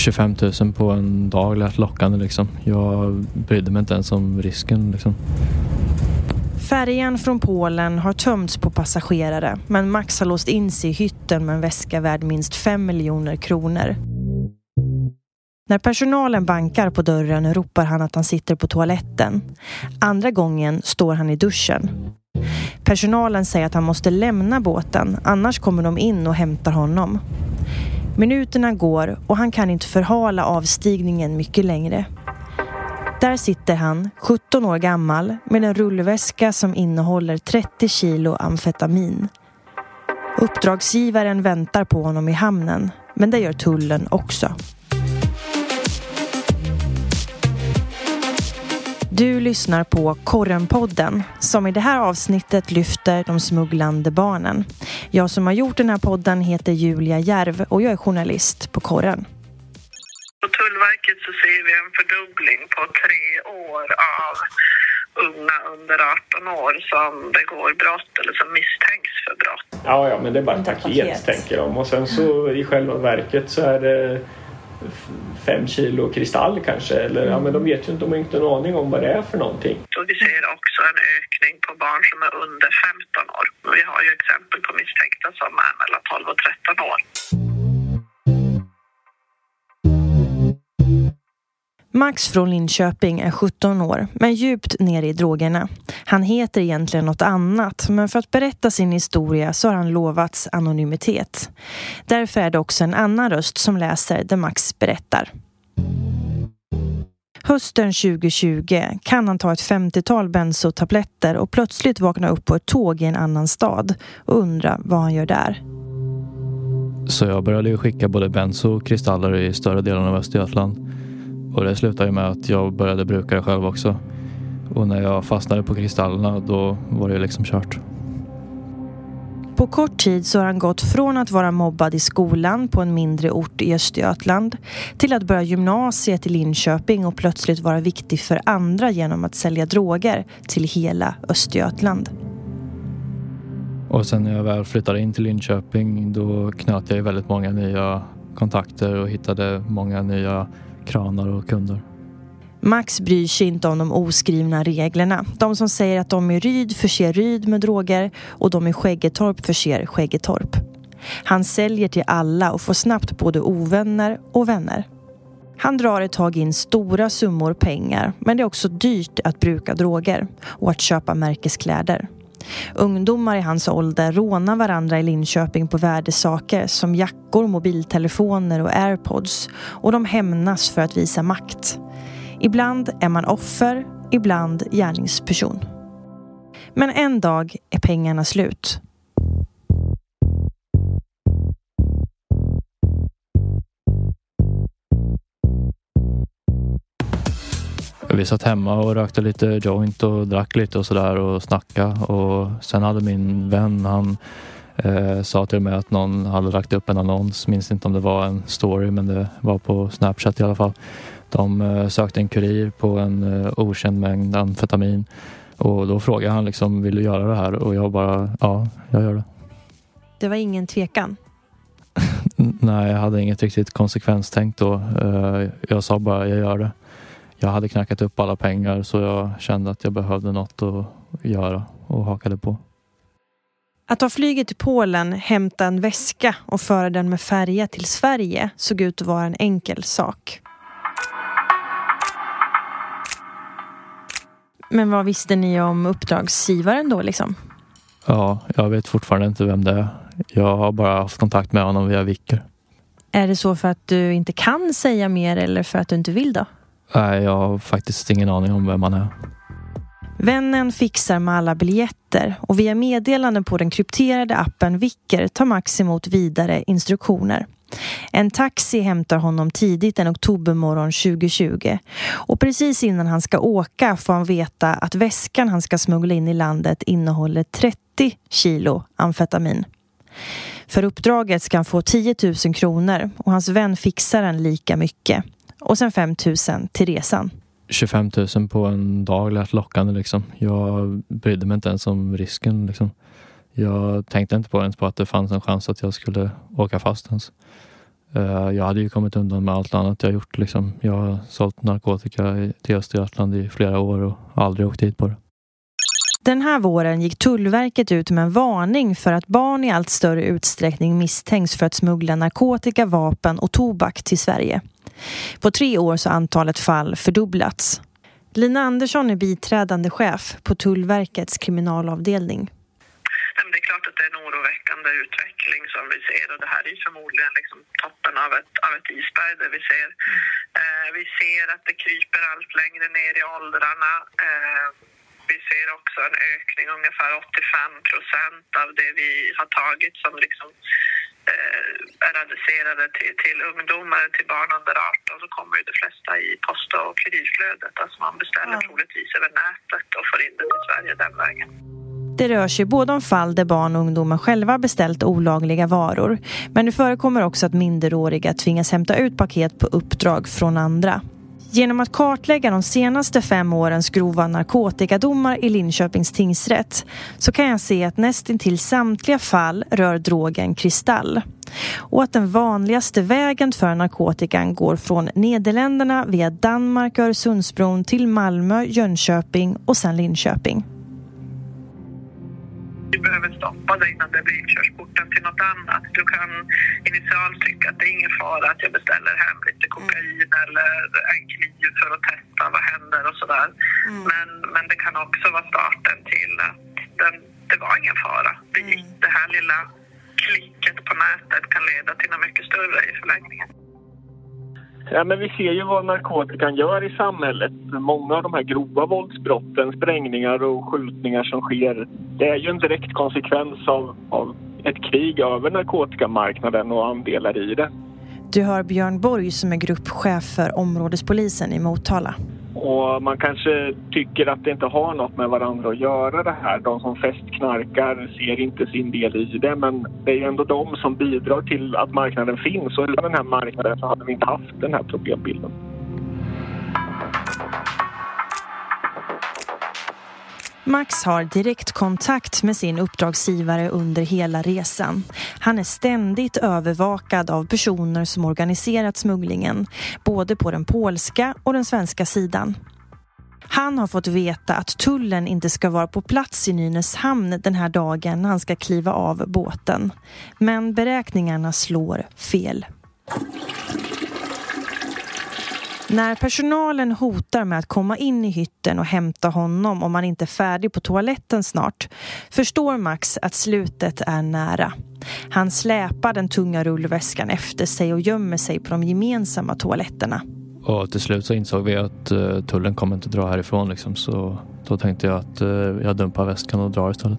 25 000 på en dag lät lockande liksom. Jag brydde mig inte ens om risken liksom. Färjan från Polen har tömts på passagerare men Max har låst in sig i hytten med en väska värd minst 5 miljoner kronor. När personalen bankar på dörren ropar han att han sitter på toaletten. Andra gången står han i duschen. Personalen säger att han måste lämna båten, annars kommer de in och hämtar honom. Minuterna går och han kan inte förhala avstigningen mycket längre. Där sitter han, 17 år gammal, med en rullväska som innehåller 30 kilo amfetamin. Uppdragsgivaren väntar på honom i hamnen, men det gör tullen också. Du lyssnar på Korrenpodden som i det här avsnittet lyfter de smugglande barnen. Jag som har gjort den här podden heter Julia Järv och jag är journalist på Korren. På Tullverket så ser vi en fördubbling på tre år av unga under 18 år som begår brott eller som misstänks för brott. Ja, ja, men det är bara ett paket, paket. tänker de. Och sen så i själva verket så är det fem kilo kristall kanske. Eller, ja, men de vet ju inte, de har inte en aning om vad det är för någonting. Och vi ser också en ökning på barn som är under 15 år. Vi har ju exempel på misstänkta som är mellan 12 och 13 år. Max från Linköping är 17 år, men djupt nere i drogerna. Han heter egentligen något annat, men för att berätta sin historia så har han lovats anonymitet. Därför är det också en annan röst som läser det Max berättar. Hösten 2020 kan han ta ett 50-tal bensotabletter och plötsligt vakna upp på ett tåg i en annan stad och undra vad han gör där. Så jag började ju skicka både benzo och kristaller i större delen av Östergötland. Och det slutade ju med att jag började bruka det själv också. Och när jag fastnade på kristallerna då var det liksom kört. På kort tid så har han gått från att vara mobbad i skolan på en mindre ort i Östergötland till att börja gymnasiet i Linköping och plötsligt vara viktig för andra genom att sälja droger till hela Östergötland. Och sen när jag väl flyttade in till Linköping då knöt jag väldigt många nya kontakter och hittade många nya kranar och kunder. Max bryr sig inte om de oskrivna reglerna. De som säger att de i Ryd förser Ryd med droger och de i Skäggetorp förser Skäggetorp. Han säljer till alla och får snabbt både ovänner och vänner. Han drar ett tag in stora summor pengar men det är också dyrt att bruka droger och att köpa märkeskläder. Ungdomar i hans ålder rånar varandra i Linköping på värdesaker som jackor, mobiltelefoner och airpods och de hämnas för att visa makt. Ibland är man offer, ibland gärningsperson. Men en dag är pengarna slut. Vi satt hemma och rökte lite joint och drack lite och sådär och snacka och sen hade min vän, han eh, sa till mig att någon hade lagt upp en annons, minns inte om det var en story men det var på Snapchat i alla fall. De eh, sökte en kurir på en eh, okänd mängd amfetamin och då frågade han liksom, vill du göra det här? Och jag bara, ja, jag gör det. Det var ingen tvekan. Nej, jag hade inget riktigt konsekvenstänk då. Eh, Jag sa bara, jag gör det. Jag hade knackat upp alla pengar så jag kände att jag behövde något att göra och hakade på. Att ta flyget till Polen, hämta en väska och föra den med färja till Sverige såg ut att vara en enkel sak. Men vad visste ni om uppdragsgivaren då liksom? Ja, jag vet fortfarande inte vem det är. Jag har bara haft kontakt med honom via Vicker. Är det så för att du inte kan säga mer eller för att du inte vill då? Nej, jag har faktiskt ingen aning om vem han är. Vännen fixar med alla biljetter och via meddelanden på den krypterade appen Vicker tar Max emot vidare instruktioner. En taxi hämtar honom tidigt en oktobermorgon 2020 och precis innan han ska åka får han veta att väskan han ska smuggla in i landet innehåller 30 kilo amfetamin. För uppdraget ska han få 10 000 kronor och hans vän fixar en lika mycket. Och sen 5 000 till resan. 25 000 på en dag lät lockande liksom. Jag brydde mig inte ens om risken liksom. Jag tänkte inte på ens på att det fanns en chans att jag skulle åka fast ens. Eh, jag hade ju kommit undan med allt annat jag gjort. Liksom. Jag har sålt narkotika till Östergötland i flera år och aldrig åkt dit på det. Den här våren gick Tullverket ut med en varning för att barn i allt större utsträckning misstänks för att smuggla narkotika, vapen och tobak till Sverige. På tre år så har antalet fall fördubblats. Lina Andersson är biträdande chef på Tullverkets kriminalavdelning. Det är klart att det är en oroväckande utveckling som vi ser och det här är förmodligen liksom toppen av ett, av ett isberg där vi ser, eh, vi ser att det kryper allt längre ner i åldrarna. Eh, vi ser också en ökning, ungefär 85 procent av det vi har tagit som liksom eh, är adresserade till, till ungdomar, till barn under 18 så kommer ju de flesta i post och kreditflödet. Alltså man beställer Ja. troligtvis över nätet och får in det till Sverige den vägen. Det rör sig både om fall där barn och ungdomar själva beställt olagliga varor. Men det förekommer också att minderåriga tvingas hämta ut paket på uppdrag från andra. Genom att kartlägga de senaste fem årens grova narkotikadomar i Linköpings tingsrätt så kan jag se att nästintill samtliga fall rör drogen kristall. Och att den vanligaste vägen för narkotikan går från Nederländerna via Danmark och Öresundsbron till Malmö, Jönköping och sen Linköping. Du behöver stoppa dig innan det blir inkörsporten till något annat. Du kan initialt tycka att det är ingen fara att jag beställer hem lite kokain eller en kniv för att testa vad händer och sådär. Men, men det kan också vara starten till att den, det var ingen fara. Det gick. Det här lilla klicket på nätet kan leda till något mycket större i förlängningen. Ja, men vi ser ju vad narkotikan gör i samhället. Många av de här grova våldsbrotten, sprängningar och skjutningar som sker, det är ju en direkt konsekvens av, av ett krig över narkotikamarknaden och andelar i det. Du hör Björn Borg som är gruppchef för områdespolisen i Motala. Och man kanske tycker att det inte har något med varandra att göra det här. De som festknarkar ser inte sin del i det men det är ju ändå de som bidrar till att marknaden finns och utan den här marknaden så hade vi inte haft den här problembilden. Max har direktkontakt med sin uppdragsgivare under hela resan. Han är ständigt övervakad av personer som organiserat smugglingen, både på den polska och den svenska sidan. Han har fått veta att tullen inte ska vara på plats i Nynäshamn den här dagen när han ska kliva av båten. Men beräkningarna slår fel. När personalen hotar med att komma in i hytten och hämta honom om han inte är färdig på toaletten snart förstår Max att slutet är nära. Han släpar den tunga rullväskan efter sig och gömmer sig på de gemensamma toaletterna. Och till slut så insåg vi att uh, tullen kommer inte dra härifrån liksom, så då tänkte jag att uh, jag dumpar väskan och drar istället.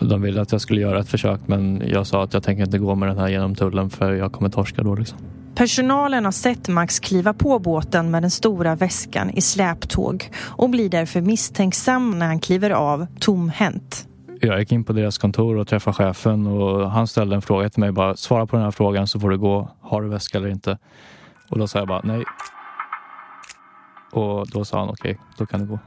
De ville att jag skulle göra ett försök men jag sa att jag tänker inte gå med den här genom tullen för jag kommer torska då liksom. Personalen har sett Max kliva på båten med den stora väskan i släptåg och blir därför misstänksam när han kliver av tomhänt. Jag gick in på deras kontor och träffade chefen och han ställde en fråga till mig bara svara på den här frågan så får du gå. Har du väska eller inte? Och då sa jag bara nej. Och då sa han okej, okay, då kan du gå.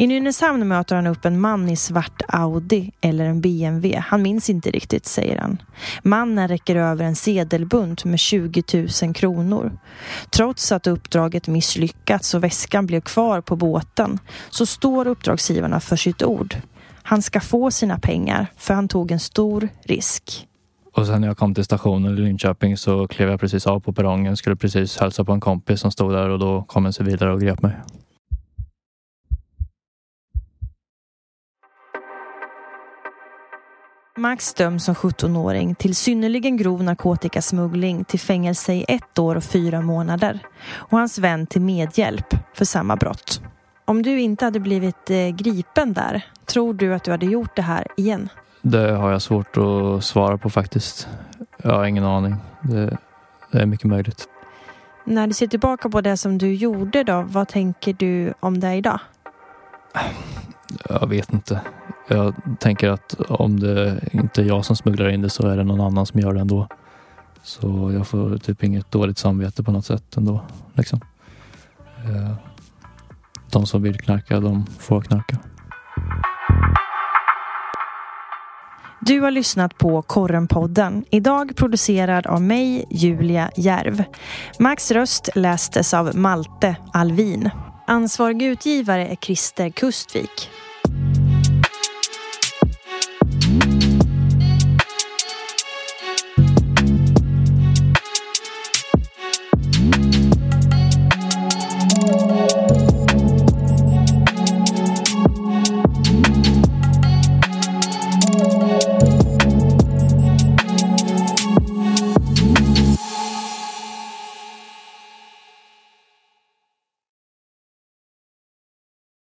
I Nynäshamn möter han upp en man i svart Audi eller en BMW. Han minns inte riktigt, säger han. Mannen räcker över en sedelbunt med 20 000 kronor. Trots att uppdraget misslyckats och väskan blev kvar på båten så står uppdragsgivarna för sitt ord. Han ska få sina pengar för han tog en stor risk. Och sen när jag kom till stationen i Linköping så klev jag precis av på perrongen. Skulle precis hälsa på en kompis som stod där och då kom en civilare och grep mig. Max döms som 17-åring till synnerligen grov narkotikasmuggling till fängelse i ett år och fyra månader och hans vän till medhjälp för samma brott. Om du inte hade blivit eh, gripen där, tror du att du hade gjort det här igen? Det har jag svårt att svara på faktiskt. Jag har ingen aning. Det, det är mycket möjligt. När du ser tillbaka på det som du gjorde då, vad tänker du om det idag? Jag vet inte. Jag tänker att om det inte är jag som smugglar in det så är det någon annan som gör det ändå. Så jag får typ inget dåligt samvete på något sätt ändå. Liksom. Eh, de som vill knarka, de får knarka. Du har lyssnat på Korrenpodden, idag producerad av mig, Julia Järv. Max röst lästes av Malte Alvin. Ansvarig utgivare är Christer Kustvik.